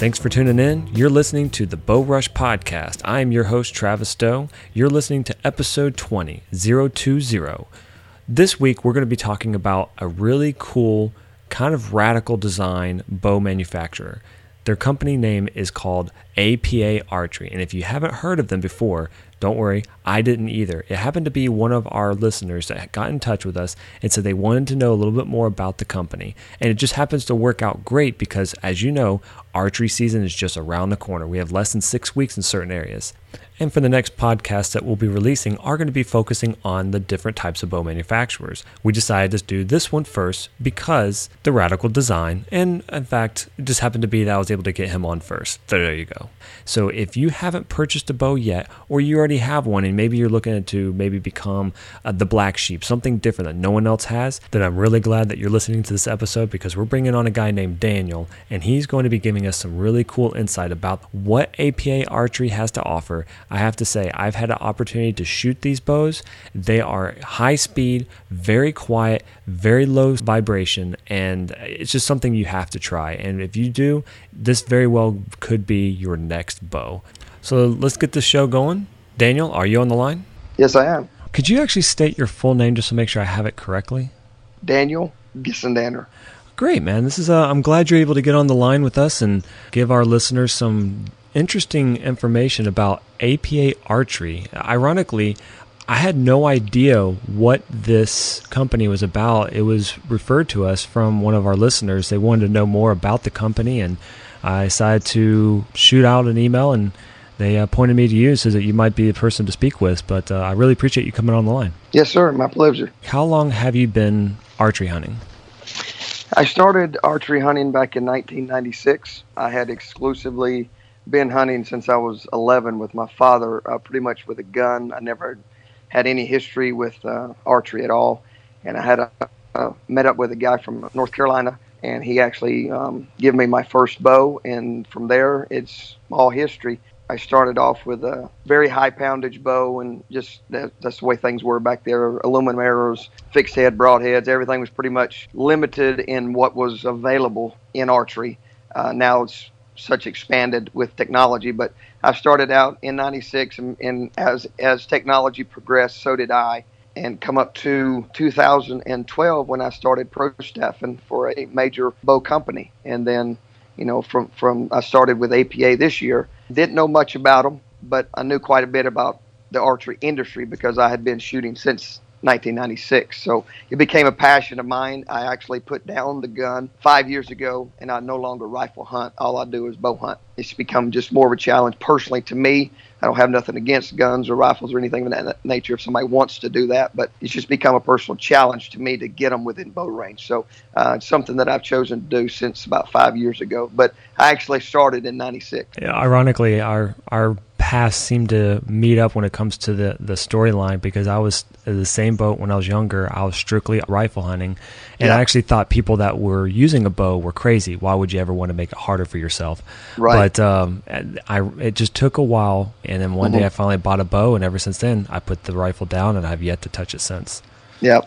Thanks for tuning in. You're listening to the Bow Rush Podcast. I am your host, Travis Stowe. You're listening to episode 20, 020. This week, we're going to be talking about a really cool, kind of radical design bow manufacturer. Their company name is called APA Archery. And if you haven't heard of them before, don't worry, I didn't either. It happened to be one of our listeners that got in touch with us and said they wanted to know a little bit more about the company. And it just happens to work out great because, as you know, archery season is just around the corner. We have less than six weeks in certain areas. And for the next podcast that we'll be releasing are going to be focusing on the different types of bow manufacturers. We decided to do this one first because the radical design, and in fact, it just happened to be that I was able to get him on first. There you go. So if you haven't purchased a bow yet, or you already have one and maybe you're looking to maybe become uh, the black sheep, something different that no one else has, then I'm really glad that you're listening to this episode because we're bringing on a guy named Daniel, and he's going to be giving us some really cool insight about what APA archery has to offer. I have to say, I've had an opportunity to shoot these bows. They are high speed, very quiet, very low vibration, and it's just something you have to try. And if you do, this very well could be your next bow. So let's get this show going. Daniel, are you on the line? Yes, I am. Could you actually state your full name just to make sure I have it correctly? Daniel Gissendaner. Great, man. This is. Uh, I'm glad you're able to get on the line with us and give our listeners some interesting information about APA archery. Ironically, I had no idea what this company was about. It was referred to us from one of our listeners. They wanted to know more about the company, and I decided to shoot out an email, and they uh, pointed me to you, so that you might be the person to speak with. But uh, I really appreciate you coming on the line. Yes, sir. My pleasure. How long have you been archery hunting? I started archery hunting back in 1996. I had exclusively been hunting since I was 11 with my father, uh, pretty much with a gun. I never had any history with uh, archery at all. And I had a, uh, met up with a guy from North Carolina, and he actually um, gave me my first bow. And from there, it's all history. I started off with a very high poundage bow, and just that, that's the way things were back there. Aluminum arrows, fixed head, broadheads, everything was pretty much limited in what was available in archery. Uh, now it's such expanded with technology, but I started out in '96, and, and as as technology progressed, so did I and come up to 2012 when I started pro staffing for a major bow company. And then, you know, from, from I started with APA this year. Didn't know much about them, but I knew quite a bit about the archery industry because I had been shooting since 1996. So it became a passion of mine. I actually put down the gun five years ago, and I no longer rifle hunt. All I do is bow hunt. It's become just more of a challenge personally to me. I don't have nothing against guns or rifles or anything of that nature if somebody wants to do that, but it's just become a personal challenge to me to get them within bow range. So uh, it's something that I've chosen to do since about five years ago. But I actually started in '96. Yeah, ironically, our our paths seem to meet up when it comes to the the storyline because I was in the same boat when I was younger. I was strictly rifle hunting, and yeah. I actually thought people that were using a bow were crazy. Why would you ever want to make it harder for yourself? Right. But um, I it just took a while, and then one mm-hmm. day I finally bought a bow, and ever since then I put the rifle down, and I've yet to touch it since. Yeah,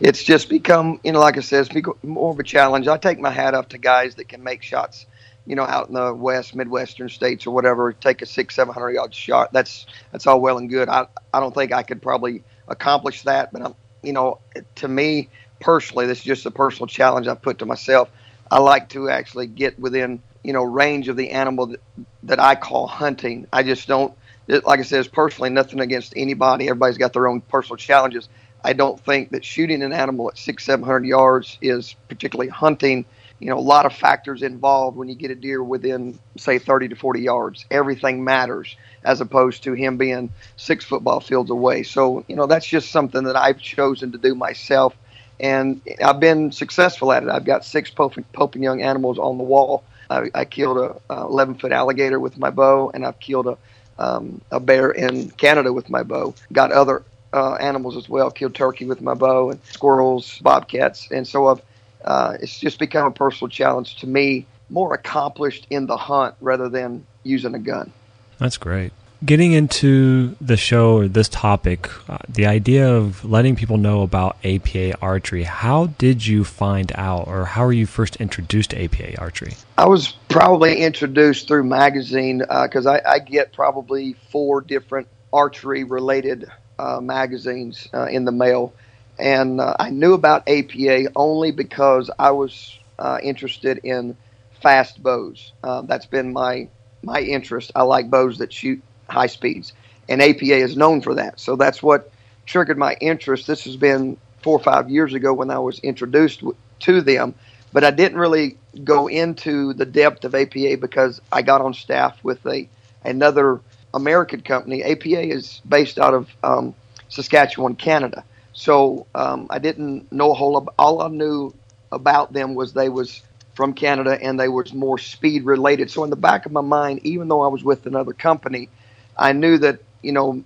it's just become you know like I said, it's more of a challenge. I take my hat off to guys that can make shots you know, out in the west, midwestern states or whatever, take a six, seven hundred yard shot. That's that's all well and good. I I don't think I could probably accomplish that, but I'm, you know, to me personally, this is just a personal challenge I put to myself. I like to actually get within you know range of the animal that, that I call hunting. I just don't. Like I said, it's personally nothing against anybody. Everybody's got their own personal challenges. I don't think that shooting an animal at six, seven hundred yards is particularly hunting you know, a lot of factors involved when you get a deer within, say, 30 to 40 yards. Everything matters as opposed to him being six football fields away. So, you know, that's just something that I've chosen to do myself. And I've been successful at it. I've got six Pope, Pope and Young animals on the wall. I, I killed a, 11 foot alligator with my bow, and I've killed a, um, a bear in Canada with my bow. Got other uh, animals as well. Killed turkey with my bow and squirrels, bobcats, and so I've uh, it's just become a personal challenge to me, more accomplished in the hunt rather than using a gun. That's great. getting into the show or this topic, uh, the idea of letting people know about APA archery, how did you find out or how were you first introduced to APA archery? I was probably introduced through magazine because uh, I, I, get probably four different archery related uh, magazines uh, in the mail. And uh, I knew about APA only because I was uh, interested in fast bows. that's been my my interest. I like bows that shoot high speeds, and APA is known for that. So that's what triggered my interest. This has been four or five years ago when I was introduced to them, but I didn't really go into the depth of APA because I got on staff with a another American company. APA is based out of um, Saskatchewan, Canada. So um, I didn't know a whole lot. All I knew about them was they was from Canada and they was more speed related. So in the back of my mind, even though I was with another company, I knew that you know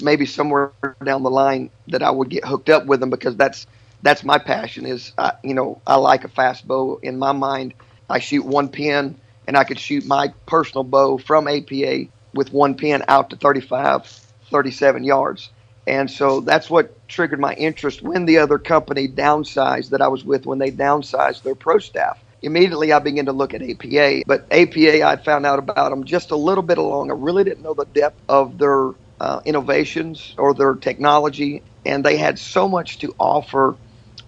maybe somewhere down the line that I would get hooked up with them because that's that's my passion. Is uh, you know I like a fast bow. In my mind, I shoot one pin and I could shoot my personal bow from APA with one pin out to 35, 37 yards. And so that's what triggered my interest when the other company downsized that I was with when they downsized their pro staff immediately I began to look at APA. But APA, I found out about them just a little bit along. I really didn't know the depth of their uh, innovations or their technology, and they had so much to offer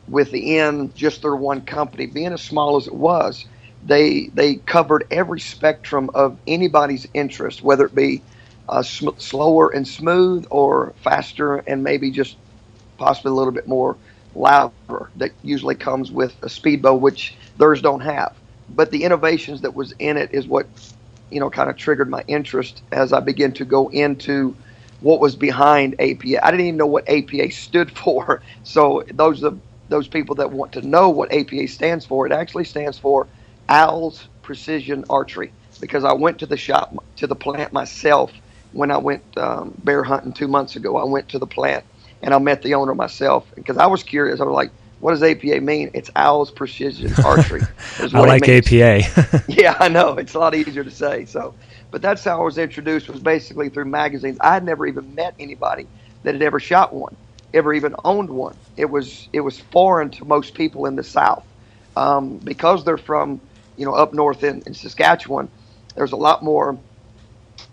within just their one company. Being as small as it was, they they covered every spectrum of anybody's interest, whether it be uh, sm- slower and smooth or faster and maybe just possibly a little bit more louder that usually comes with a speedbow, which theirs don't have. But the innovations that was in it is what, you know, kind of triggered my interest as I began to go into what was behind APA. I didn't even know what APA stood for. So those are those people that want to know what APA stands for. It actually stands for Owls Precision Archery because I went to the shop to the plant myself when I went um, bear hunting two months ago. I went to the plant and I met the owner myself because I was curious. I was like, what does APA mean? It's Owls Precision Archery. I like APA. yeah, I know. It's a lot easier to say. So, but that's how I was introduced. Was basically through magazines. I had never even met anybody that had ever shot one, ever even owned one. It was it was foreign to most people in the South um, because they're from you know up north in, in Saskatchewan. There's a lot more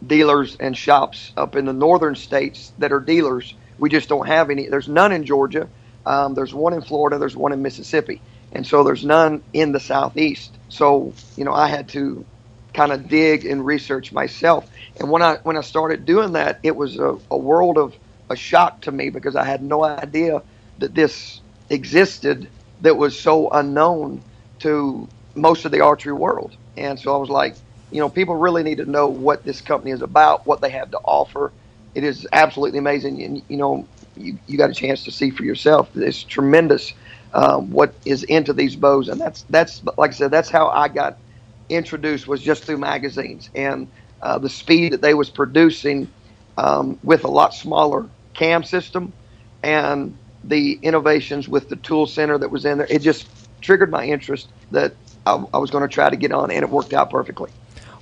dealers and shops up in the northern states that are dealers. We just don't have any. There's none in Georgia um, there's one in Florida, there's one in Mississippi, and so there's none in the southeast. So you know, I had to kind of dig and research myself. And when I when I started doing that, it was a, a world of a shock to me because I had no idea that this existed that was so unknown to most of the archery world. And so I was like, you know, people really need to know what this company is about, what they have to offer. It is absolutely amazing. And, you know, you, you got a chance to see for yourself. It's tremendous um, what is into these bows, and that's that's like I said, that's how I got introduced was just through magazines and uh, the speed that they was producing um, with a lot smaller cam system and the innovations with the tool center that was in there. It just triggered my interest that I, I was going to try to get on, and it worked out perfectly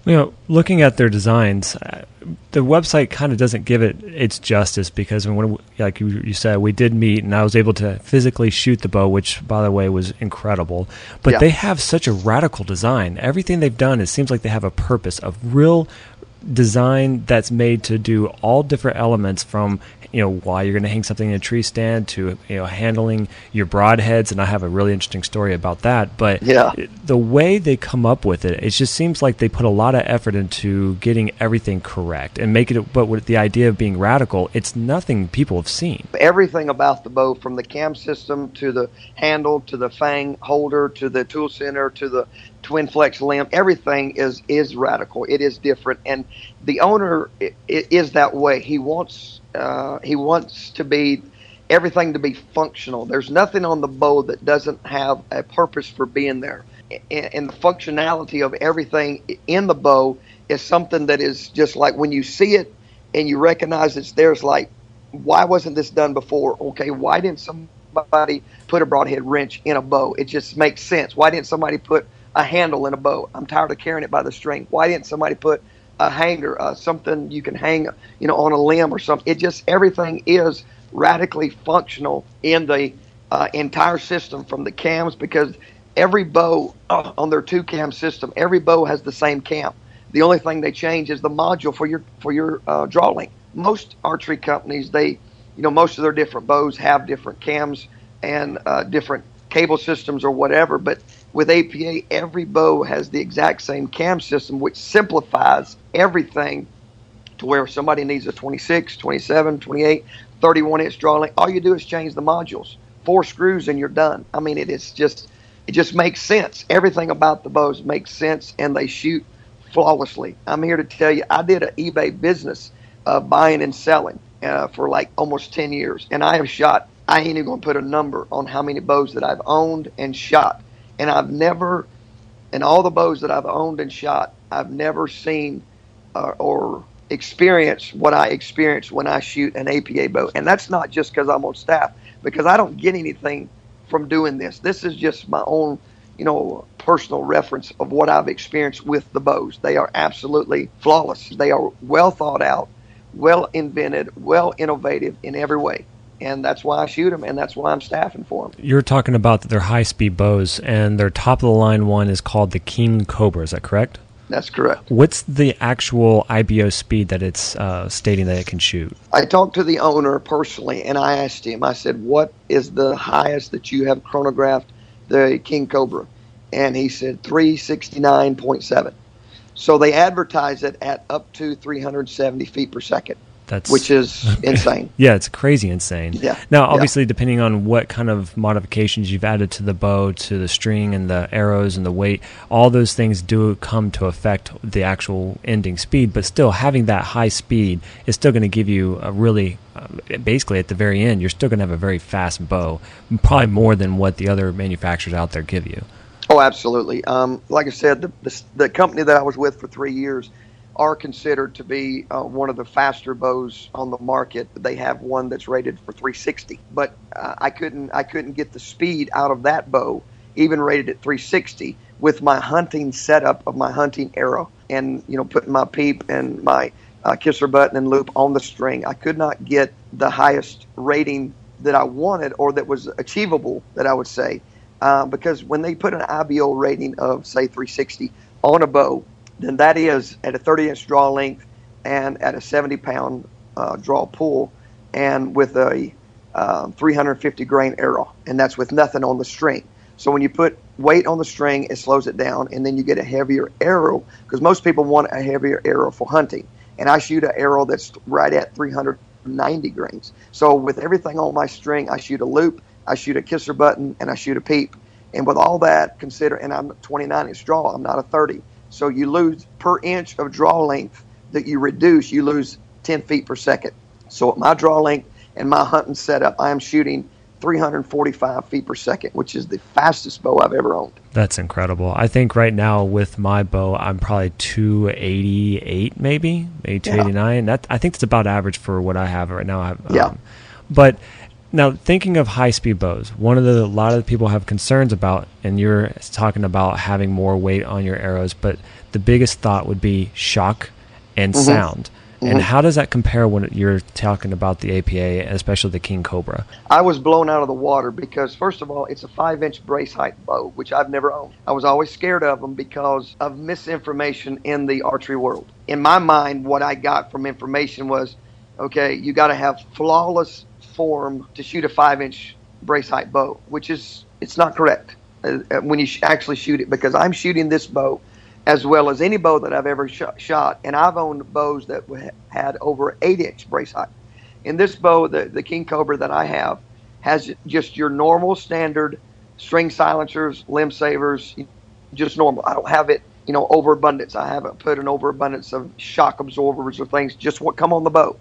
you know, looking at their designs, uh, the website kind of doesn't give it its justice because when, like you, said, we did meet and I was able to physically shoot the bow, which by the way was incredible. But yeah. they have such a radical design. Everything they've done, it seems like they have a purpose of real design that's made to do all different elements from you know why you're going to hang something in a tree stand to you know handling your broadheads and I have a really interesting story about that but yeah. the way they come up with it it just seems like they put a lot of effort into getting everything correct and make it but with the idea of being radical it's nothing people have seen. Everything about the bow from the cam system to the handle to the fang holder to the tool center to the twin flex limb everything is is radical. It is different and the owner is that way. He wants uh, he wants to be everything to be functional. There's nothing on the bow that doesn't have a purpose for being there. And the functionality of everything in the bow is something that is just like when you see it and you recognize it's there it's like why wasn't this done before? Okay why didn't somebody put a broadhead wrench in a bow it just makes sense. Why didn't somebody put a handle in a bow. I'm tired of carrying it by the string. Why didn't somebody put a hanger, uh, something you can hang, you know, on a limb or something. It just everything is radically functional in the uh, entire system from the cams because every bow uh, on their two cam system, every bow has the same cam. The only thing they change is the module for your for your uh, draw length. Most archery companies, they, you know, most of their different bows have different cams and uh, different cable systems or whatever. But with APA, every bow has the exact same cam system, which simplifies everything to where somebody needs a 26, 27, 28, 31 inch draw length. All you do is change the modules, four screws, and you're done. I mean, it is just it just makes sense. Everything about the bows makes sense, and they shoot flawlessly. I'm here to tell you, I did an eBay business of buying and selling uh, for like almost 10 years, and I have shot. I ain't even gonna put a number on how many bows that I've owned and shot, and I've never, in all the bows that I've owned and shot, I've never seen uh, or experienced what I experience when I shoot an APA bow. And that's not just because I'm on staff, because I don't get anything from doing this. This is just my own, you know, personal reference of what I've experienced with the bows. They are absolutely flawless. They are well thought out, well invented, well innovative in every way. And that's why I shoot them, and that's why I'm staffing for them. You're talking about their high speed bows, and their top of the line one is called the King Cobra. Is that correct? That's correct. What's the actual IBO speed that it's uh, stating that it can shoot? I talked to the owner personally, and I asked him. I said, "What is the highest that you have chronographed the King Cobra?" And he said 369.7. So they advertise it at up to 370 feet per second. That's which is insane. yeah, it's crazy insane. Yeah. Now, obviously, yeah. depending on what kind of modifications you've added to the bow, to the string and the arrows and the weight, all those things do come to affect the actual ending speed. But still, having that high speed is still going to give you a really, uh, basically, at the very end, you're still going to have a very fast bow, probably more than what the other manufacturers out there give you. Oh, absolutely. Um, like I said, the, the the company that I was with for three years are considered to be uh, one of the faster bows on the market. They have one that's rated for 360, but uh, I couldn't I couldn't get the speed out of that bow, even rated at 360, with my hunting setup of my hunting arrow and you know putting my peep and my uh, kisser button and loop on the string. I could not get the highest rating that I wanted or that was achievable that I would say. Uh, because when they put an IBO rating of say 360 on a bow, then that is at a 30 inch draw length and at a 70 pound uh, draw pull and with a um, 350 grain arrow, and that's with nothing on the string. So when you put weight on the string, it slows it down, and then you get a heavier arrow because most people want a heavier arrow for hunting. And I shoot an arrow that's right at 390 grains. So with everything on my string, I shoot a loop, I shoot a kisser button, and I shoot a peep. And with all that, consider, and I'm 29 inch draw, I'm not a 30. So you lose per inch of draw length that you reduce, you lose 10 feet per second. So at my draw length and my hunting setup, I am shooting 345 feet per second, which is the fastest bow I've ever owned. That's incredible. I think right now with my bow, I'm probably 288, maybe, maybe 289. Yeah. That I think that's about average for what I have right now. Um, yeah. But now, thinking of high speed bows, one of the a lot of people have concerns about, and you're talking about having more weight on your arrows, but the biggest thought would be shock and mm-hmm. sound. Mm-hmm. And how does that compare when you're talking about the APA, especially the King Cobra? I was blown out of the water because, first of all, it's a five inch brace height bow, which I've never owned. I was always scared of them because of misinformation in the archery world. In my mind, what I got from information was okay, you got to have flawless form to shoot a five inch brace height bow, which is it's not correct uh, uh, when you actually shoot it because I'm shooting this bow as well as any bow that I've ever sh- shot, and I've owned bows that had over eight inch brace height. In this bow, the, the King Cobra that I have has just your normal standard string silencers, limb savers, just normal. I don't have it, you know, overabundance. I haven't put an overabundance of shock absorbers or things. Just what come on the bow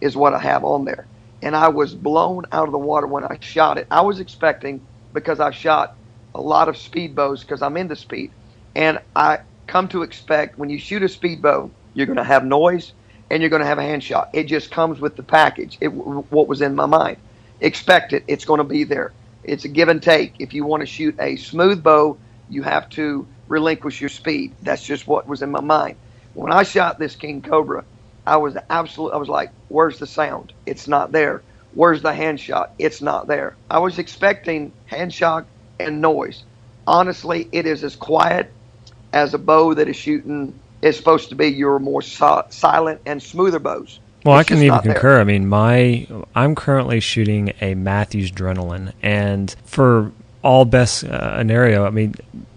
is what I have on there and I was blown out of the water when I shot it. I was expecting because I shot a lot of speed bows because I'm into speed, and I come to expect when you shoot a speed bow, you're going to have noise and you're going to have a hand shot. It just comes with the package. It what was in my mind. Expect it. It's going to be there. It's a give and take. If you want to shoot a smooth bow, you have to relinquish your speed. That's just what was in my mind. When I shot this King Cobra, I was absolute. I was like, "Where's the sound? It's not there. Where's the hand shot? It's not there." I was expecting hand shock and noise. Honestly, it is as quiet as a bow that is shooting is supposed to be your more so- silent and smoother bows. Well, It's I can even not there. concur. I mean, my I'm currently shooting a Mathews Adrenaline, and for all best uh, scenario, I mean,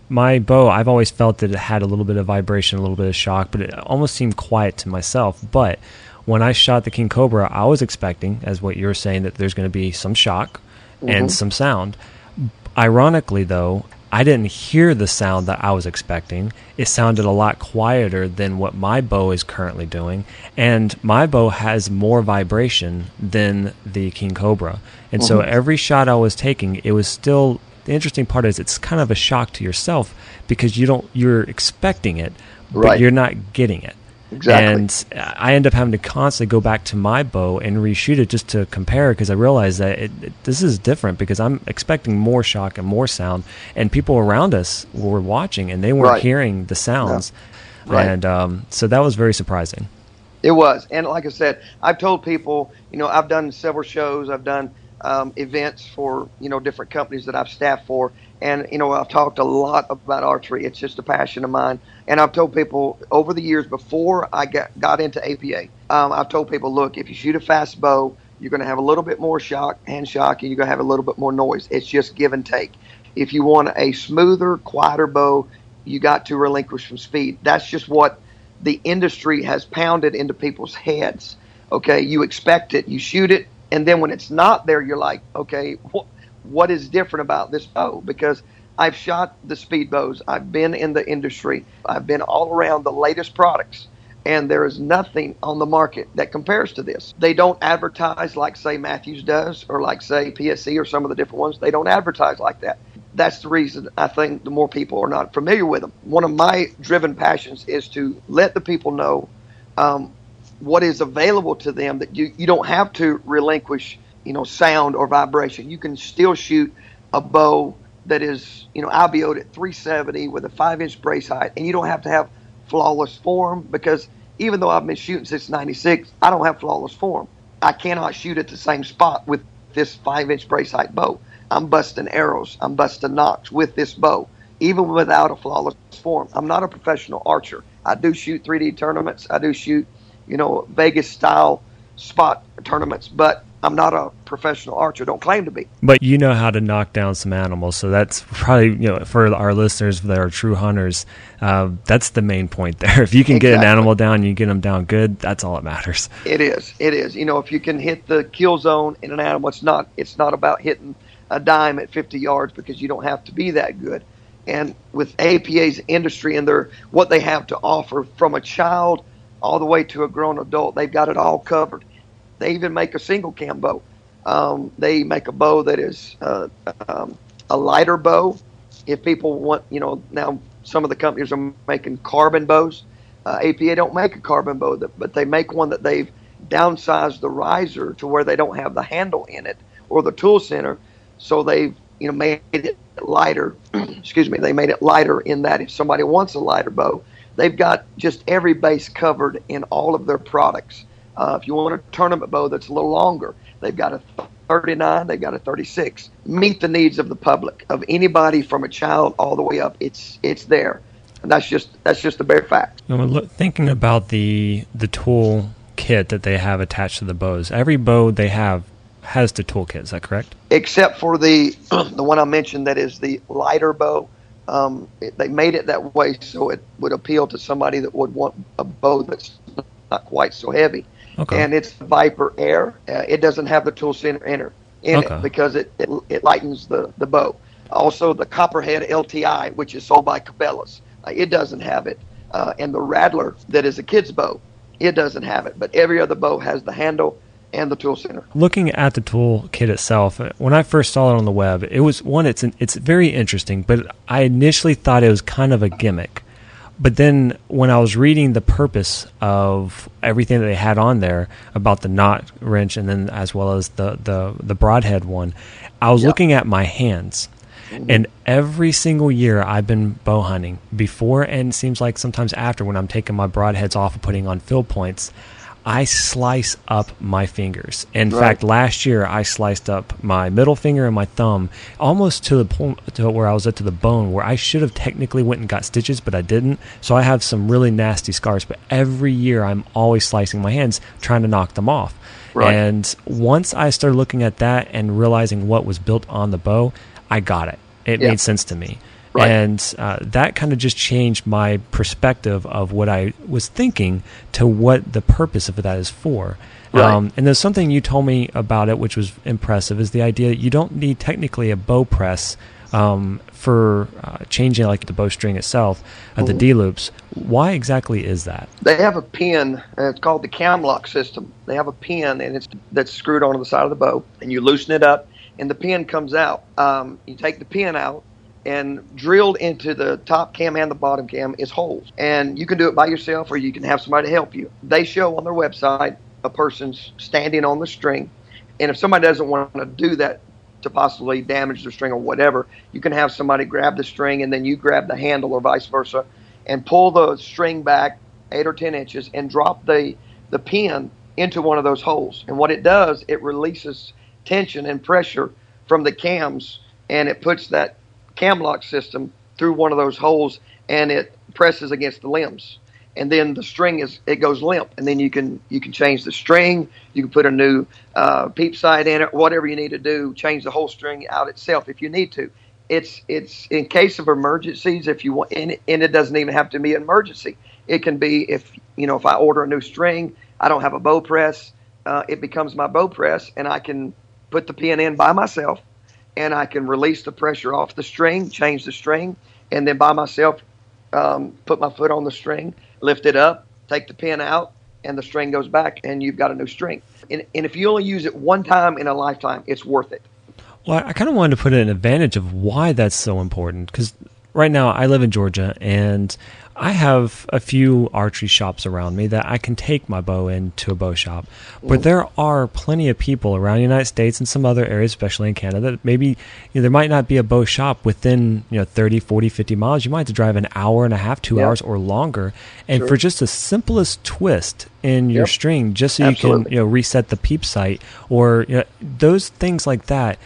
my bow I've always felt that it had a little bit of vibration, a little bit of shock, but it almost seemed quiet to myself. But when I shot the King Cobra, I was expecting, as what you're saying, that there's going to be some shock Mm-hmm. and some sound. Ironically, though, I didn't hear the sound that I was expecting. It sounded a lot quieter than what my bow is currently doing, and my bow has more vibration than the King Cobra. And so Mm-hmm. every shot I was taking, it was still the interesting part is it's kind of a shock to yourself because you don't you're expecting it, but Right. you're not getting it. Exactly. And I end up having to constantly go back to my bow and reshoot it just to compare because I realize that it, it- this is different because I'm expecting more shock and more sound, and people around us were watching and they weren't Right. hearing the sounds, Right. and um, so that was very surprising. It was, and like I said, I've told people, you know, I've done several shows, I've done um, events for you know different companies that I've staffed for, and you know I've talked a lot about archery. It's just a passion of mine, and I've told people over the years before I got got into APA, um, I've told people, look, if you shoot a fast bow, you're going to have a little bit more shock, hand shock, and you're going to have a little bit more noise. It's just give and take. If you want a smoother, quieter bow, you got to relinquish some speed. That's just what the industry has pounded into people's heads. Okay, you expect it, you shoot it, and then when it's not there, you're like, okay, what what is different about this bow? Because I've shot the speed bows, I've been in the industry, I've been all around the latest products, and there is nothing on the market that compares to this. They don't advertise like say Mathews does, or like say PSC or some of the different ones. They don't advertise like that that's the reason I think the more people are not familiar with them. One of my driven passions is to let the people know um, what is available to them that you, you don't have to relinquish, you know, sound or vibration. You can still shoot a bow that is, you know, IBO'd at 370 with a five inch brace height, and you don't have to have flawless form because even though I've been shooting since 96, I don't have flawless form. I cannot shoot at the same spot with this five inch brace height bow. I'm busting arrows. I'm busting nocks with this bow, even without a flawless form. I'm not a professional archer. I do shoot 3D tournaments. I do shoot, you know, Vegas style spot tournaments, but I'm not a professional archer. Don't claim to be. But you know how to knock down some animals, so that's probably you know for our listeners that are true hunters. Uh, that's the main point there. If you can get an animal down, you get them down good. That's all that matters. It is. It is. You know, if you can hit the kill zone in an animal, it's not. It's not about hitting a dime at 50 yards because you don't have to be that good. And with APA's industry and their what they have to offer from a child all the way to a grown adult, they've got it all covered. They even make a single cam bow. Um, they make a bow that is uh, um, a lighter bow. If people want, you know, now some of the companies are making carbon bows. Uh, APA don't make a carbon bow, that, but they make one that they've downsized the riser to where they don't have the handle in it or the tool center, so they've you know made it lighter. excuse me, they made it lighter in that if somebody wants a lighter bow, they've got just every base covered in all of their products. Uh, if you want a tournament bow that's a little longer, they've got a 39, they've got a 36. Meet the needs of the public, of anybody from a child all the way up. It's it's there, and that's just that's just the bare fact. You know, look, thinking about the the tool kit that they have attached to the bows, every bow they have has the toolkit. Is that correct? except for the the one I mentioned that is the lighter bow. Um, it, they made it that way so it would appeal to somebody that would want a bow that's not quite so heavy. Okay. And it's Viper Air. Uh, it doesn't have the tool center in, in Okay. it because it, it it lightens the the bow. Also, the Copperhead LTI, which is sold by Cabela's, uh, it doesn't have it. Uh, and the Rattler, that is a kid's bow, it doesn't have it. But every other bow has the handle and the tool center. Looking at the tool kit itself, uh, when I first saw it on the web, it was one. It's an, it's very interesting, but I initially thought it was kind of a gimmick. But then when I was reading the purpose of everything that they had on there about the nock wrench and then as well as the the the broadhead one, I was Yeah. looking at my hands. Mm-hmm. And every single year I've been bow hunting before and seems like sometimes after when I'm taking my broadheads off and putting on field points, I slice up my fingers. In right. fact, last year I sliced up my middle finger and my thumb almost to the point to where I was at to the bone, where I should have technically went and got stitches, but I didn't. So I have some really nasty scars. But every year I'm always slicing my hands, trying to knock them off. Right. And once I started looking at that and realizing what was built on the bow, I got it. It yeah. made sense to me. Right. And uh, that kind of just changed my perspective of what I was thinking to what the purpose of that is for. Right. Um, and there's something you told me about it, which was impressive, is the idea that you don't need technically a bow press um, for uh, changing like the bowstring itself, uh, mm-hmm. the D loops. Why exactly is that? They have a pin. it's called the cam lock system. They have a pin, and it's that's screwed onto the side of the bow, and you loosen it up, and the pin comes out. Um, you take the pin out, and drilled into the top cam and the bottom cam is holes. And you can do it by yourself or you can have somebody help you. They show on their website a person's standing on the string. And if somebody doesn't want to do that to possibly damage the string or whatever, you can have somebody grab the string and then you grab the handle or vice versa and pull the string back eight or 10 inches and drop the, the pin into one of those holes. And what it does, it releases tension and pressure from the cams and it puts that cam lock system through one of those holes and it presses against the limbs. And then the string is it goes limp and then you can you can change the string. You can put a new uh, peep sight in it whatever you need to do change the whole string out itself if you need to. It's it's in case of emergencies if you want and it, and it doesn't even have to be an emergency. It can be if you know if i order a new string i don't have a bow press uh, it becomes my bow press and i can put the pin in by myself and I can release the pressure off the string, change the string, and then by myself um, put my foot on the string, lift it up, take the pin out, and the string goes back, and you've got a new string. And, and if you only use it one time in a lifetime, it's worth it. Well, I kind of wanted to put an advantage of why that's so important because right now I live in Georgia and I have a few archery shops around me that I can take my bow into a bow shop. But there are plenty of people around the United States and some other areas, especially in Canada, that maybe you know, there might not be a bow shop within, you know, 30, 40, 50 miles. You might have to drive an hour and a half, two yep. hours or longer. And sure. for just the simplest twist in your yep. string, just so Absolutely. you can, you know, reset the peep sight or you know, those things like that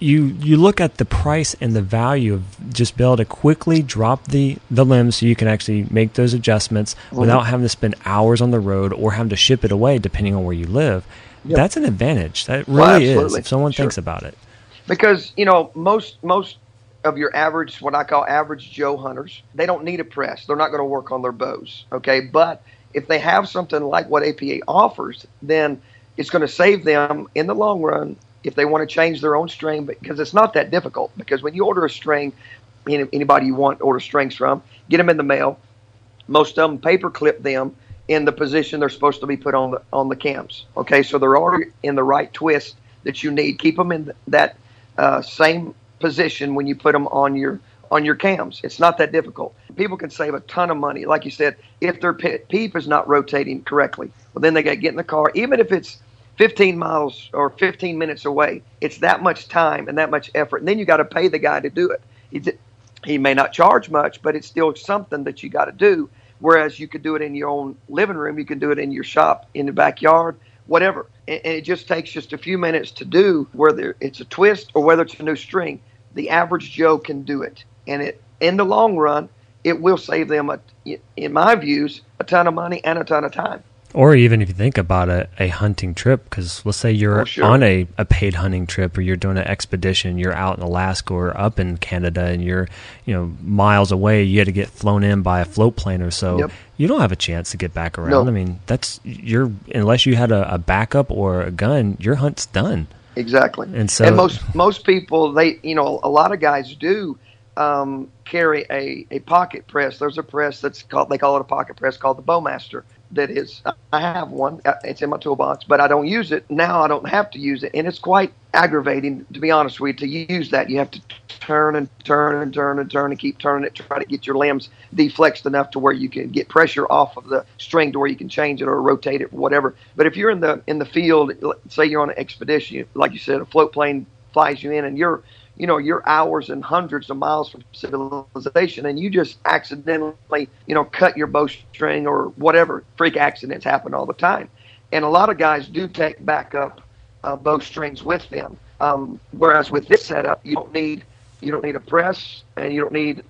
you you look at the price and the value of just be able to quickly drop the the limbs so you can actually make those adjustments mm-hmm. without having to spend hours on the road or having to ship it away depending on where you live. Yep. That's an advantage. That really well, is if someone sure. thinks about it. Because you know most most of your average what I call average Joe hunters, they don't need a press. They're not going to work on their bows. Okay, but if they have something like what APA offers, then it's going to save them in the long run if they want to change their own string, because it's not that difficult. Because when you order a string, anybody you want order strings from, get them in the mail. Most of them paper clip them in the position they're supposed to be put on the on the cams. Okay, so they're already in the right twist that you need. Keep them in that uh, same position when you put them on your on your cams. It's not that difficult. People can save a ton of money, like you said, if their peep is not rotating correctly. Well, then they got to get in the car, even if it's 15 miles or 15 minutes away. It's that much time and that much effort. And then you got to pay the guy to do it. He, he may not charge much, but it's still something that you got to do. Whereas you could do it in your own living room, you can do it in your shop, in the backyard, whatever. And, and it just takes just a few minutes to do, whether it's a twist or whether it's a new string. The average Joe can do it. And it in the long run, it will save them, a, in my views, a ton of money and a ton of time. Or even if you think about a, a hunting trip, because let's say you're oh, sure. on a, a paid hunting trip or you're doing an expedition, you're out in Alaska or up in Canada and you're, you know, miles away, you had to get flown in by a float plane or so. Yep. You don't have a chance to get back around. No. I mean, that's, you're, unless you had a, a backup or a gun, your hunt's done. Exactly. And so, and most, most people, they, you know, a lot of guys do um, carry a, a pocket press. There's a press that's called, they call it a pocket press called the Bowmaster that is I have one. Uh, it's in my toolbox, but I don't use it now. I don't have to use it, and it's quite aggravating to be honest with you. To use that, you have to turn and turn and turn and turn and keep turning it, try to get your limbs deflexed enough to where you can get pressure off of the string to where you can change it or rotate it, or whatever. But if you're in the in the field, say you're on an expedition, like you said, a float plane flies you in, and you're you know, you're hours and hundreds of miles from civilization, and you just accidentally, you know, cut your bowstring or whatever. Freak accidents happen all the time, and a lot of guys do take backup uh, bowstrings with them. Um, whereas with this setup, you don't need you don't need a press, and you don't need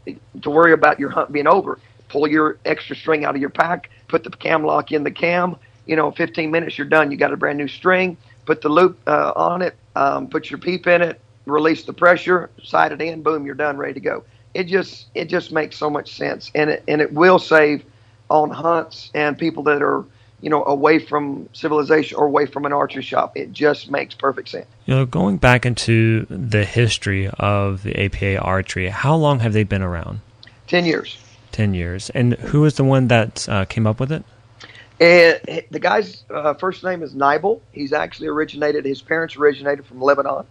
to worry about your hunt being over. Pull your extra string out of your pack, put the cam lock in the cam. You know, 15 minutes, you're done. You got a brand new string. Put the loop uh, on it. Um, put your peep in it release the pressure, sight it in, boom, you're done, ready to go. It just it just makes so much sense, and it and it will save on hunts and people that are you know away from civilization or away from an archery shop. It just makes perfect sense. You know, going back into the history of the APA archery, how long have they been around? Ten years. Ten years. And who was the one that uh, came up with it? And the guy's uh, first name is Nibel. He's actually originated. His parents originated from Lebanon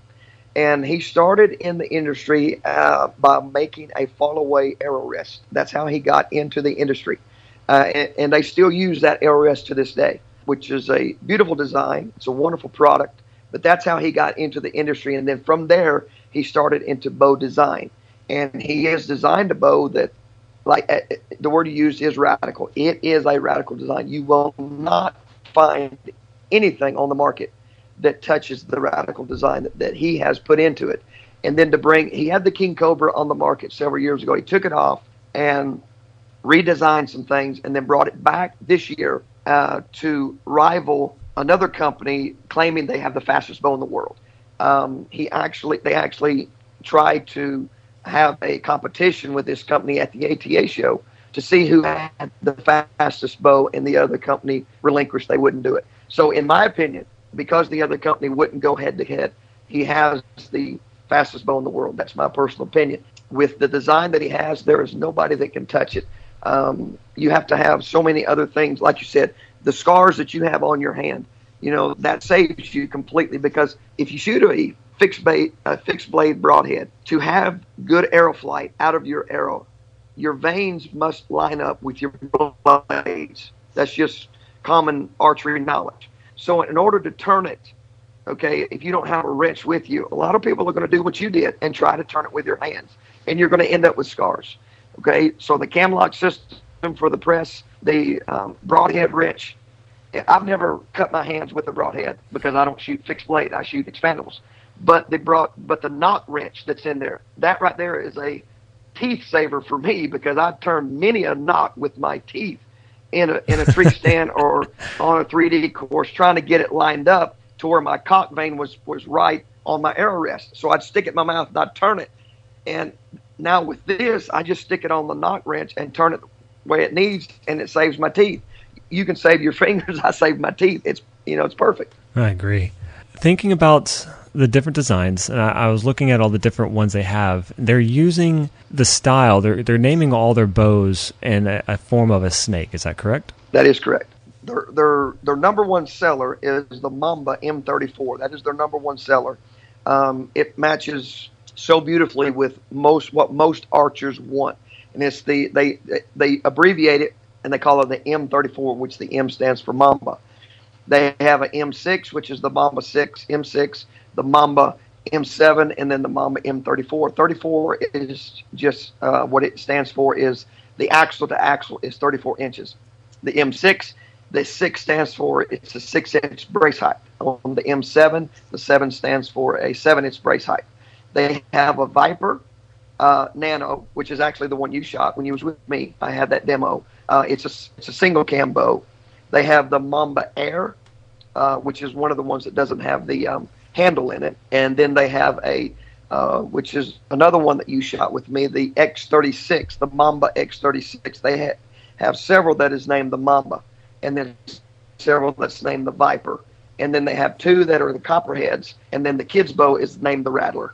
and he started in the industry uh, by making a fall away arrow rest. That's how he got into the industry, uh, and, and, they still use that arrow rest to this day, which is a beautiful design. It's a wonderful product, but that's how he got into the industry, and then from there he started into bow design, and he has designed a bow that. Like uh, the word you used is radical. It is a radical design. You will not find anything on the market that touches the radical design that, that he has put into it. And then to bring, he had the King Cobra on the market several years ago. He took it off and redesigned some things and then brought it back this year uh, to rival another company claiming they have the fastest bow in the world. Um, he actually, they actually tried to have a competition with this company at the ATA show to see who had the fastest bow, and the other company relinquished; they wouldn't do it. So, in my opinion, because the other company wouldn't go head to head, he has the fastest bow in the world. That's my personal opinion. With the design that he has, there is nobody that can touch it. Um, you have to have so many other things, like you said, the scars that you have on your hand. You know that saves you completely because if you shoot a fixed bait, a fixed blade broadhead, to have good arrow flight out of your arrow, your vanes must line up with your blades. That's just common archery knowledge. So in order to turn it, okay, if you don't have a wrench with you, a lot of people are going to do what you did and try to turn it with your hands, and you're going to end up with scars. Okay, so the camlock system for the press, the um, broadhead wrench. I've never cut my hands with a broadhead because I don't shoot fixed blade. I shoot expandables. But the broad, but the nock wrench that's in there, that right there is a teeth saver for me because I've turned many a nock with my teeth in a in a tree stand or on a 3D course, trying to get it lined up to where my cock vane was was right on my arrow rest. So I'd stick it in my mouth and I'd turn it. And now with this, I just stick it on the nock wrench and turn it the way it needs, and it saves my teeth. You can save your fingers. I save my teeth. It's you know it's perfect. I agree. Thinking about the different designs, and I, I, was looking at all the different ones they have. They're using the style. They're they're naming all their bows in a, a form of a snake. Is that correct? That is correct. Their their their number one seller is the Mamba M34. That is their number one seller. Um, it matches so beautifully with most what most archers want, and it's the they they abbreviate it and they call it the M34, which the M stands for Mamba. They have an M6, which is the Mamba 6, M6, the Mamba M7, and then the Mamba M34. 34 is just uh, what it stands for is the axle to axle is 34 inches. The M6, the 6 stands for it's a 6 inch brace height. On the M7, the 7 stands for a 7 inch brace height. They have a Viper uh, Nano, which is actually the one you shot when you was with me. I had that demo. Uh, it's a it's a single cam bow. They have the Mamba Air, uh, which is one of the ones that doesn't have the um, handle in it. And then they have a, uh, which is another one that you shot with me, the X36, the Mamba X36. They ha- have several that is named the Mamba, and then several that's named the Viper. And then they have two that are the Copperheads, and then the Kids Bow is named the Rattler.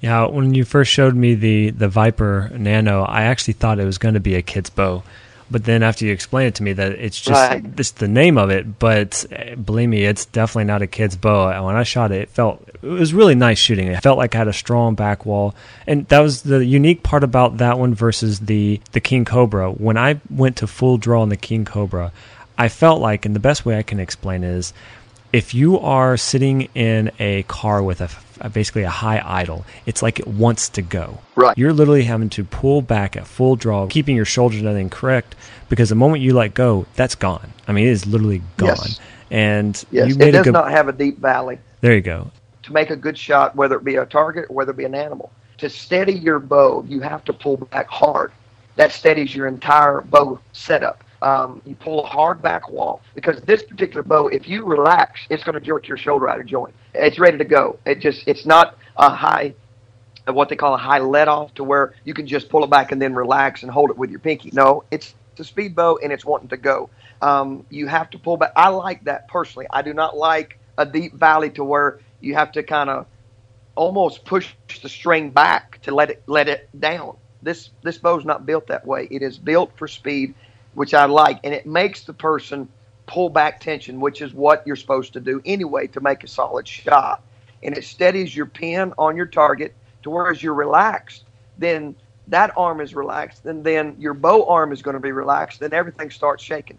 Yeah, when you first showed me the the Viper Nano, I actually thought it was going to be a kid's bow. But then after you explain it to me that it's just right. this the name of it, but believe me, it's definitely not a kid's bow. When I shot it, it felt it was really nice shooting. It felt like I had a strong back wall, and that was the unique part about that one versus the the King Cobra. When I went to full draw on the King Cobra, I felt like, and the best way I can explain is, if you are sitting in a car with a, basically a high idle, it's like it wants to go. Right. You're literally having to pull back at full draw, keeping your shoulders and everything correct, because the moment you let go, that's gone. I mean, it is literally gone. Yes. And yes, you made it does not have a deep valley. there you go. To make a good shot, whether it be a target or whether it be an animal, to steady your bow, you have to pull back hard. That steadies your entire bow setup. Um, you pull a hard back wall because this particular bow, if you relax, it's going to jerk your shoulder out of joint. It's ready to go. It just it's not a high, what they call a high let off to where you can just pull it back and then relax and hold it with your pinky. No, it's a speed bow and it's wanting to go. Um, you have to pull back. I like that personally. I do not like a deep valley to where you have to kind of almost push the string back to let it let it down. This this bow's not built that way. It is built for speed, which I like, and it makes the person pull back tension, which is what you're supposed to do anyway to make a solid shot. And it steadies your pin on your target to where as you're relaxed, then that arm is relaxed, and then your bow arm is going to be relaxed, then everything starts shaking.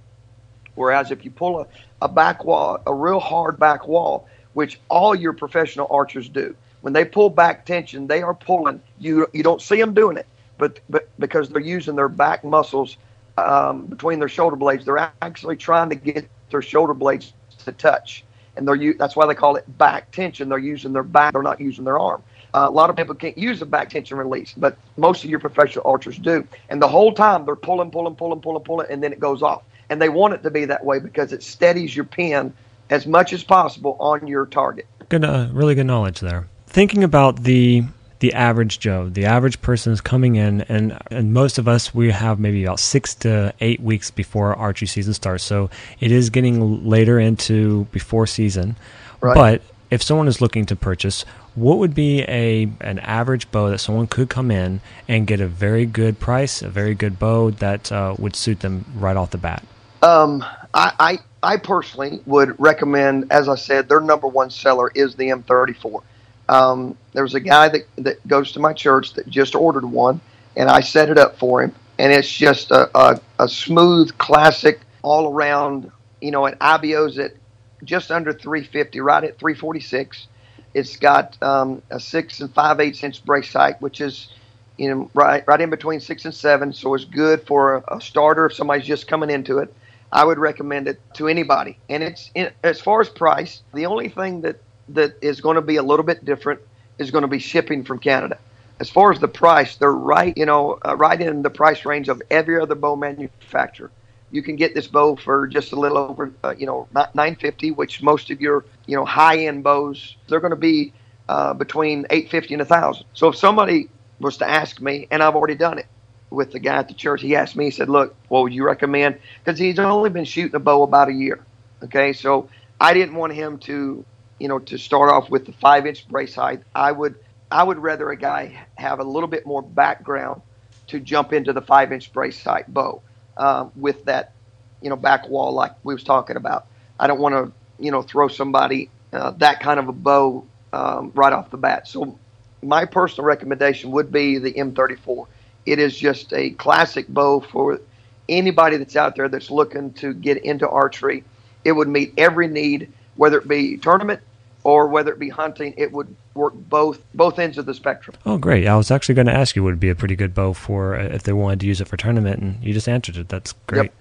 Whereas if you pull a, a back wall, a real hard back wall, which all your professional archers do, when they pull back tension, they are pulling. You you don't see them doing it, but but because they're using their back muscles um, between their shoulder blades, they're actually trying to get their shoulder blades to touch, and they're that's why they call it back tension. They're using their back. They're not using their arm. Uh, a lot of people can't use a back tension release, but most of your professional archers do. And the whole time they're pulling, pulling, pulling, pulling, pulling, and then it goes off. And they want it to be that way because it steadies your pin as much as possible on your target. Good, uh, really good knowledge there. Thinking about the the average Joe, the average person is coming in, and and most of us we have maybe about six to eight weeks before archery season starts. So it is getting later into before season. Right. But if someone is looking to purchase, what would be a an average bow that someone could come in and get a very good price, a very good bow that uh, would suit them right off the bat? Um, I, I I personally would recommend, as I said, their number one seller is the M34. Um, there was a guy that, that goes to my church that just ordered one, and I set it up for him. And it's just a, a, a smooth, classic, all around. You know, at IBO's at just under 350, right at 346. It's got um, a six and five eighths inch brace height, which is you know right right in between six and seven, so it's good for a, a starter if somebody's just coming into it. I would recommend it to anybody. And it's in, as far as price, the only thing that that is going to be a little bit different is going to be shipping from Canada. As far as the price, they're right, you know, uh, right in the price range of every other bow manufacturer. You can get this bow for just a little over, uh, you know, 950, which most of your, you know, high-end bows they're going to be uh, between 850 and 1,000. So if somebody was to ask me, and I've already done it with the guy at the church, he asked me, he said, "Look, what would you recommend?" Because he's only been shooting a bow about a year. Okay, so I didn't want him to you know, to start off with the five inch brace height, I would I would rather a guy have a little bit more background to jump into the five inch brace height bow um, with that, you know, back wall like we was talking about. I don't want to, you know, throw somebody uh, that kind of a bow um, right off the bat. So my personal recommendation would be the M34. It is just a classic bow for anybody that's out there that's looking to get into archery. It would meet every need, whether it be tournament or whether it be hunting. It would work both both ends of the spectrum. Oh, great! I was actually going to ask you would it be a pretty good bow for uh, if they wanted to use it for tournament, and you just answered it. That's great. Yep.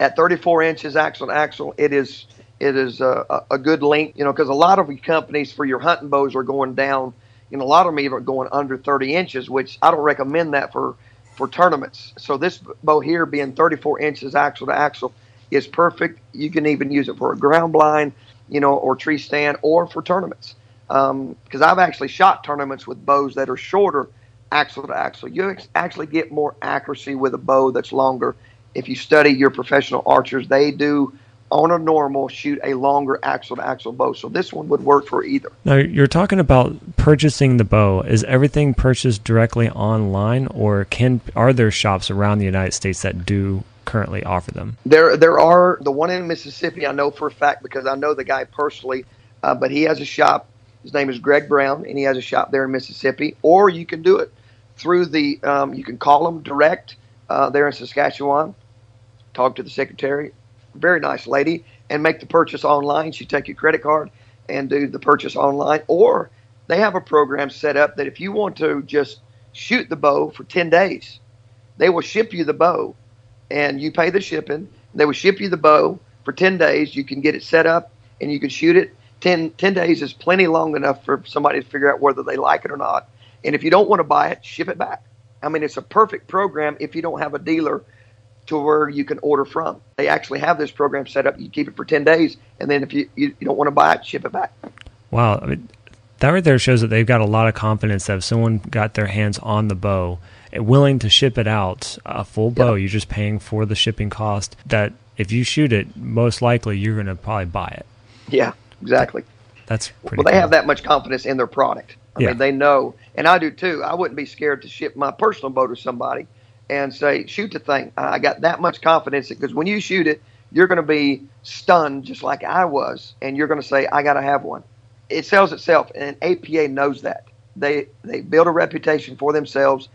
At 34 inches axle to axle, it is it is a, a good length. You know, because a lot of companies for your hunting bows are going down. Know, a lot of them even are going under 30 inches, which I don't recommend that for for tournaments. So this bow here being 34 inches axle to axle is perfect. You can even use it for a ground blind, you know, or tree stand, or for tournaments. Because um, I've actually shot tournaments with bows that are shorter axle to axle. You actually get more accuracy with a bow that's longer. If you study your professional archers, they do on a normal shoot a longer axle to axle bow. So this one would work for either. Now you're talking about purchasing the bow. Is everything purchased directly online, or can are there shops around the United States that do currently offer them? There, there are the one in Mississippi. I know for a fact because I know the guy personally. Uh, but he has a shop. His name is Greg Brown, and he has a shop there in Mississippi. Or you can do it through the. Um, you can call them direct uh, there in Saskatchewan. Talk to the secretary. Very nice lady, and make the purchase online. You take your credit card and do the purchase online, or they have a program set up that if you want to just shoot the bow for 10 days, they will ship you the bow and you pay the shipping. They will ship you the bow for 10 days. You can get it set up and you can shoot it. 10, 10 days is plenty long enough for somebody to figure out whether they like it or not. And if you don't want to buy it, ship it back. I mean, it's a perfect program if you don't have a dealer to where you can order from. They actually have this program set up. You keep it for 10 days, and then if you, you, you don't want to buy it, ship it back. Wow. I mean, that right there shows that they've got a lot of confidence that if someone got their hands on the bow, Uh, willing to ship it out, a full bow, yep. you're just paying for the shipping cost, that if you shoot it, most likely you're going to probably buy it. Yeah, exactly. That's well. They cool. have that much confidence in their product. I yeah. mean, they know, and I do too. I wouldn't be scared to ship my personal bow to somebody and say, "Shoot the thing." I got that much confidence because when you shoot it, you're going to be stunned just like I was, and you're going to say, "I got to have one." It sells itself, and APA knows that. They they build a reputation for themselves,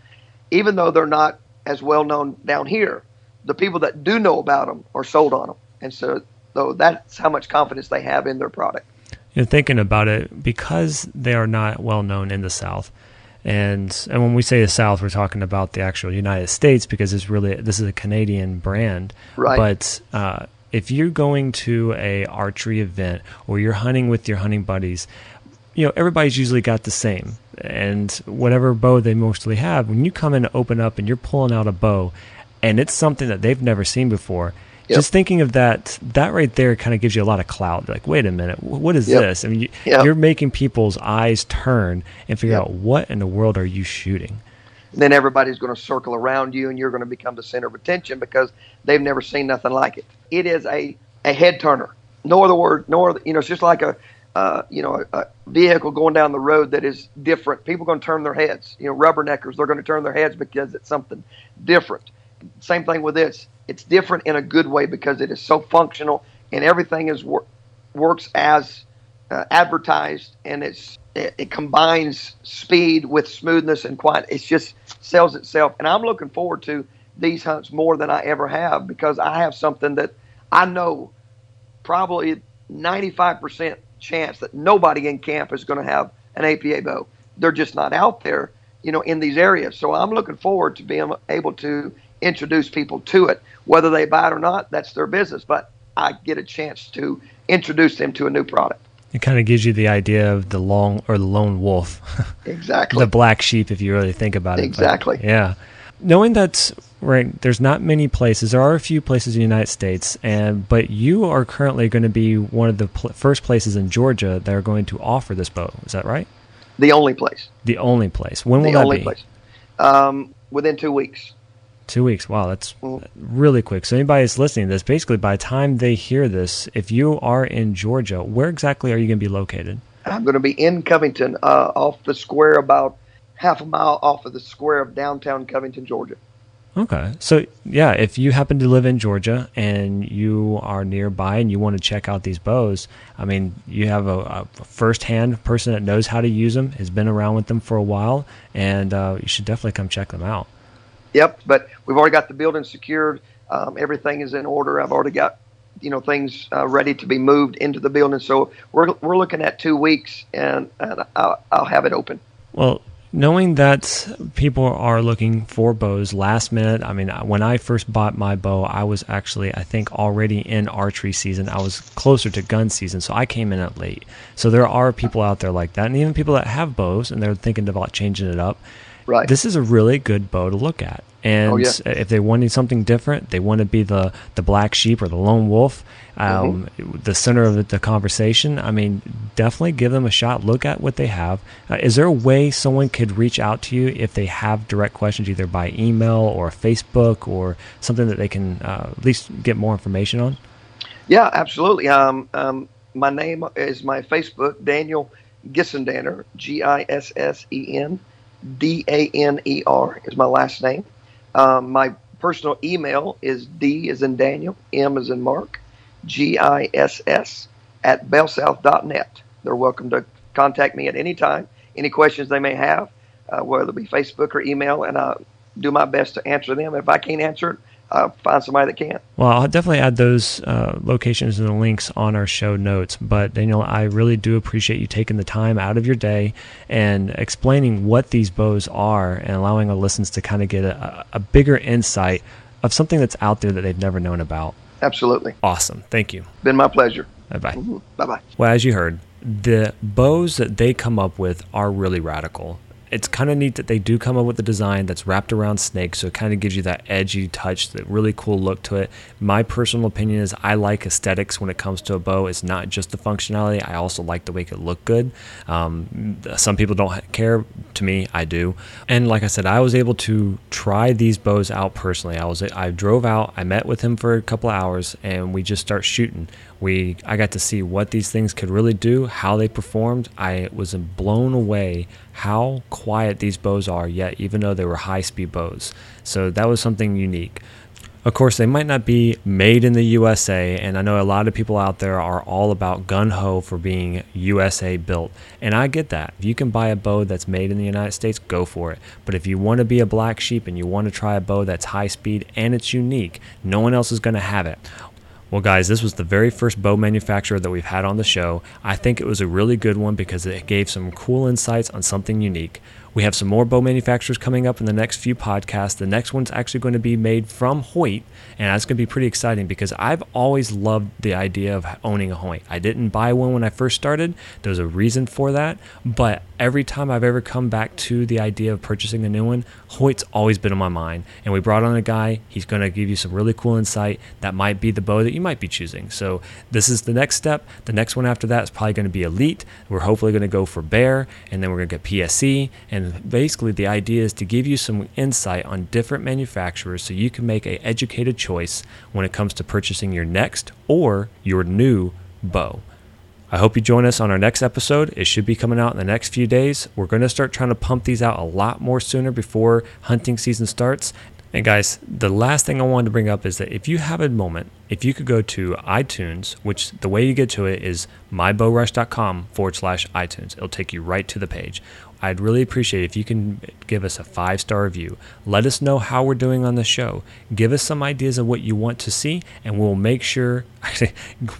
even though they're not as well known down here. The people that do know about them are sold on them, and so so that's how much confidence they have in their product. You're thinking about it because they are not well known in the South. And and when we say the South, we're talking about the actual United States because it's really this is a Canadian brand. Right. But uh, if you're going to a archery event or you're hunting with your hunting buddies, you know everybody's usually got the same, and whatever bow they mostly have. When you come in to open up and you're pulling out a bow, and it's something that they've never seen before, Yep. Just thinking of that, that right there kind of gives you a lot of clout. Like, wait a minute, what is yep. this? I mean, you, yep. you're making people's eyes turn and figure out what in the world are you shooting. And then everybody's going to circle around you, and you're going to become the center of attention because they've never seen nothing like it. It is a, a head turner. No other word, no other, you know, it's just like a, uh, you know, a, a, vehicle going down the road that is different. People are going to turn their heads. You know, rubberneckers, they're going to turn their heads because it's something different. Same thing with this it's different in a good way because it is so functional and everything is wor- works as uh, advertised and it's it, it, combines speed with smoothness and quiet. It just sells itself, and I'm looking forward to these hunts more than I ever have because I have something that I know probably 95% chance that nobody in camp is going to have an APA bow. They're just not out there, you know, in these areas. So I'm looking forward to being able to introduce people to it. Whether they buy it or not, that's their business. But I get a chance to introduce them to a new product. It kind of gives you the idea of the long or the lone wolf. Exactly. the black sheep, if you really think about it. Exactly. But, yeah. Knowing that right, there's not many places. There are a few places in the United States, and but you are currently going to be one of the pl- first places in Georgia that are going to offer this bow. Is that right? The only place. The only place. When will the that only be? Place. Um, within two weeks. Two weeks. Wow, that's really quick. So anybody that's listening to this, basically by the time they hear this, if you are in Georgia, where exactly are you going to be located? I'm going to be in Covington, uh, off the square, about half a mile off of the square of downtown Covington, Georgia. Okay. So, yeah, if you happen to live in Georgia and you are nearby and you want to check out these bows, I mean, you have a, a first-hand person that knows how to use them, has been around with them for a while, and uh, you should definitely come check them out. Yep, but we've already got the building secured. Um, everything is in order. I've already got you know things uh, ready to be moved into the building. So we're we're looking at two weeks, and, and I'll, I'll have it open. Well, knowing that people are looking for bows last minute i mean when i first bought my bow i was actually i think already in archery season i was closer to gun season so i came in at late so there are people out there like that and even people that have bows and they're thinking about changing it up Right. This is a really good bow to look at. And oh, yeah. if they wanted something different, they want to be the, the black sheep or the lone wolf, um, mm-hmm. the center of the, conversation. I mean, definitely give them a shot. Look at what they have. Uh, is there a way someone could reach out to you if they have direct questions, either by email or Facebook or something that they can uh, at least get more information on? Yeah, absolutely. Um, um, my name is my Facebook, Daniel Gissendaner, G I S S E N D A N E R is my last name. Um, my personal email is D is in Daniel, M is in Mark, G I S S at bellsouth.net. They're welcome to contact me at any time. Any questions they may have, uh, whether it be Facebook or email, and I'll do my best to answer them. If I can't answer it, uh, find somebody that can. Well, I'll definitely add those uh, locations and the links on our show notes. But Daniel, I really do appreciate you taking the time out of your day and explaining what these bows are and allowing our listeners to kind of get a, a bigger insight of something that's out there that they've never known about. Absolutely. Awesome. Thank you. Been my pleasure. Bye bye. Mm-hmm. Bye bye. Well, as you heard, the bows that they come up with are really radical it's kind of neat that they do come up with a design that's wrapped around snakes, so it kind of gives you that edgy touch, that really cool look to it. My personal opinion is I like aesthetics when it comes to a bow. It's not just the functionality. I also like the way it look good. Um, some people don't care. To me, I do. And like I said, I was able to try these bows out personally. I was I drove out. I met with him for a couple hours, and we just start shooting. We I got to see what these things could really do, how they performed. I was blown away how quiet these bows are, yet even though they were high speed bows. So that was something unique. Of course, they might not be made in the USA, and I know a lot of people out there are all about gun ho for being USA built. And I get that. If you can buy a bow that's made in the United States, go for it. But if you want to be a black sheep and you want to try a bow that's high speed and it's unique, no one else is going to have it. Well, guys, this was the very first bow manufacturer that we've had on the show. I think it was a really good one because it gave some cool insights on something unique. We have some more bow manufacturers coming up in the next few podcasts. The next one's actually going to be made from Hoyt, and that's going to be pretty exciting because I've always loved the idea of owning a Hoyt. I didn't buy one when I first started. There's a reason for that, but every time I've ever come back to the idea of purchasing a new one, Hoyt's always been on my mind. And we brought on a guy. He's going to give you some really cool insight. That might be the bow that you might be choosing. So this is the next step. The next one after that is probably going to be Elite. We're hopefully going to go for Bear, and then we're going to get PSE, and and basically, the idea is to give you some insight on different manufacturers so you can make an educated choice when it comes to purchasing your next or your new bow. I hope you join us on our next episode. It should be coming out in the next few days. We're going to start trying to pump these out a lot more sooner before hunting season starts. And guys, the last thing I wanted to bring up is that if you have a moment, if you could go to iTunes, which the way you get to it is mybowrush.com forward slash iTunes, it'll take you right to the page. I'd really appreciate if you can give us a five star review. Let us know how we're doing on the show. Give us some ideas of what you want to see, and we'll make sure.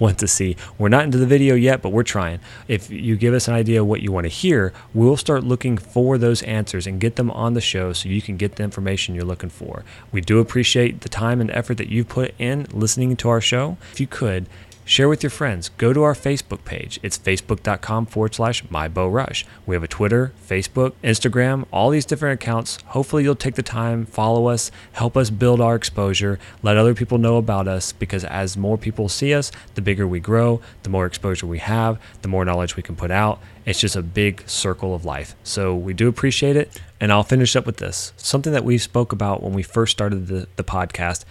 want to see. We're not into the video yet, but we're trying. If you give us an idea of what you want to hear, we'll start looking for those answers and get them on the show so you can get the information you're looking for. We do appreciate the time and effort that you've put in listening to our show. If you could, Share with your friends. Go to our Facebook page. It's facebook.com forward slash mybowrush. We have a Twitter, Facebook, Instagram, all these different accounts. Hopefully, you'll take the time, follow us, help us build our exposure, let other people know about us because as more people see us, the bigger we grow, the more exposure we have, the more knowledge we can put out. It's just a big circle of life. So we do appreciate it. And I'll finish up with this something that we spoke about when we first started the, the podcast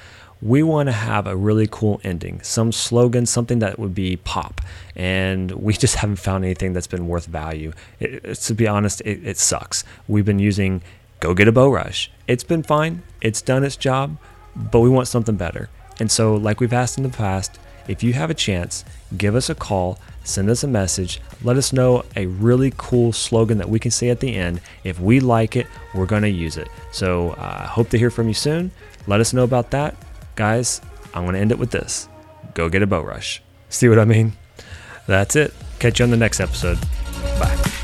we want to have a really cool ending, some slogan, something that would be pop. And we just haven't found anything that's been worth value. It, to be honest, it, it sucks. We've been using Go Get a Bow Rush. It's been fine, it's done its job, but we want something better. And so, like we've asked in the past, if you have a chance, give us a call, send us a message, let us know a really cool slogan that we can say at the end. If we like it, we're going to use it. So, I uh, hope to hear from you soon. Let us know about that. Guys, I'm going to end it with this go get a bow rush. See what I mean? That's it. Catch you on the next episode. Bye.